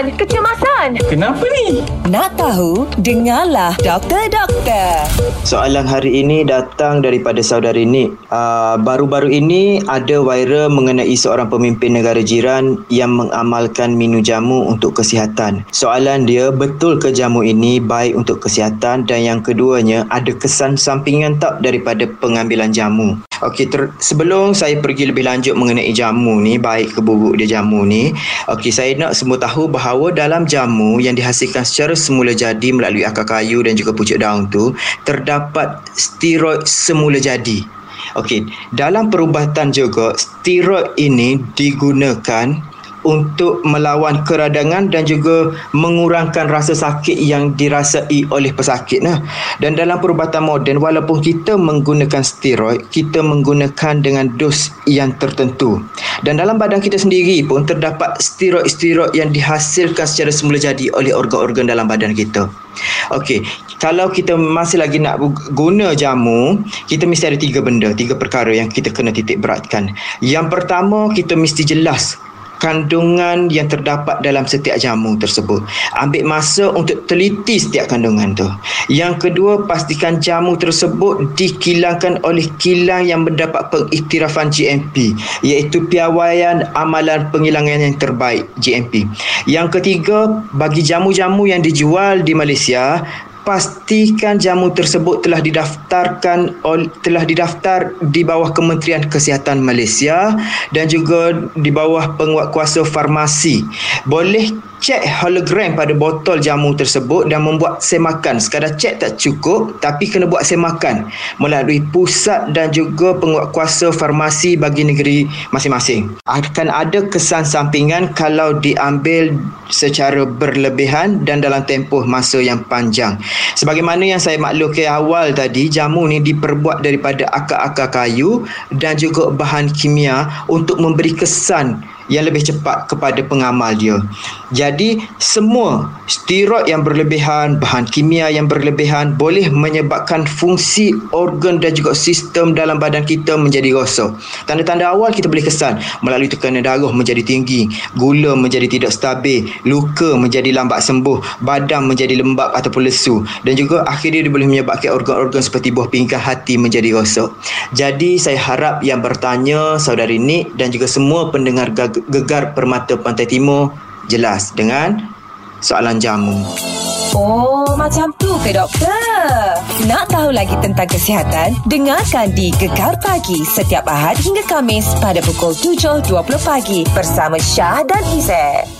kecemasan, kecemasan. Kenapa ni? Nak tahu? Dengarlah Doktor Doktor. Soalan hari ini datang daripada saudari Nik. Uh, baru-baru ini ada viral mengenai seorang pemimpin negara jiran yang mengamalkan minum jamu untuk kesihatan. Soalan dia, betul ke jamu ini baik untuk kesihatan dan yang keduanya ada kesan sampingan tak daripada pengambilan jamu? Okey, ter- sebelum saya pergi lebih lanjut mengenai jamu ni, baik ke buruk dia jamu ni, okey saya nak semua tahu bahawa dalam jamu yang dihasilkan secara semula jadi melalui akar kayu dan juga pucuk daun tu, terdapat steroid semula jadi. Okey, dalam perubatan juga steroid ini digunakan untuk melawan keradangan dan juga mengurangkan rasa sakit yang dirasai oleh pesakit nah. Dan dalam perubatan moden walaupun kita menggunakan steroid, kita menggunakan dengan dos yang tertentu. Dan dalam badan kita sendiri pun terdapat steroid-steroid yang dihasilkan secara semula jadi oleh organ-organ dalam badan kita. Okey, kalau kita masih lagi nak guna jamu, kita mesti ada tiga benda, tiga perkara yang kita kena titik beratkan. Yang pertama, kita mesti jelas kandungan yang terdapat dalam setiap jamu tersebut. Ambil masa untuk teliti setiap kandungan tu. Yang kedua, pastikan jamu tersebut dikilangkan oleh kilang yang mendapat pengiktirafan GMP iaitu piawaian amalan pengilangan yang terbaik GMP. Yang ketiga, bagi jamu-jamu yang dijual di Malaysia, pastikan jamu tersebut telah didaftarkan telah didaftar di bawah Kementerian Kesihatan Malaysia dan juga di bawah penguatkuasa farmasi. Boleh cek hologram pada botol jamu tersebut dan membuat semakan. Sekadar cek tak cukup tapi kena buat semakan melalui pusat dan juga penguatkuasa farmasi bagi negeri masing-masing. Akan ada kesan sampingan kalau diambil secara berlebihan dan dalam tempoh masa yang panjang. Sebagaimana yang saya maklum ke awal tadi, jamu ni diperbuat daripada akar-akar kayu dan juga bahan kimia untuk memberi kesan yang lebih cepat kepada pengamal dia. Jadi semua steroid yang berlebihan, bahan kimia yang berlebihan boleh menyebabkan fungsi organ dan juga sistem dalam badan kita menjadi rosak. Tanda-tanda awal kita boleh kesan melalui tekanan darah menjadi tinggi, gula menjadi tidak stabil, luka menjadi lambat sembuh, badan menjadi lembab ataupun lesu dan juga akhirnya dia boleh menyebabkan organ-organ seperti buah pinggang hati menjadi rosak. Jadi saya harap yang bertanya saudari Nik dan juga semua pendengar gegar permata pantai timur jelas dengan soalan jamu. Oh, macam tu ke doktor? Nak tahu lagi tentang kesihatan? Dengarkan di Gegar Pagi setiap Ahad hingga Kamis pada pukul 7.20 pagi bersama Syah dan Izzet.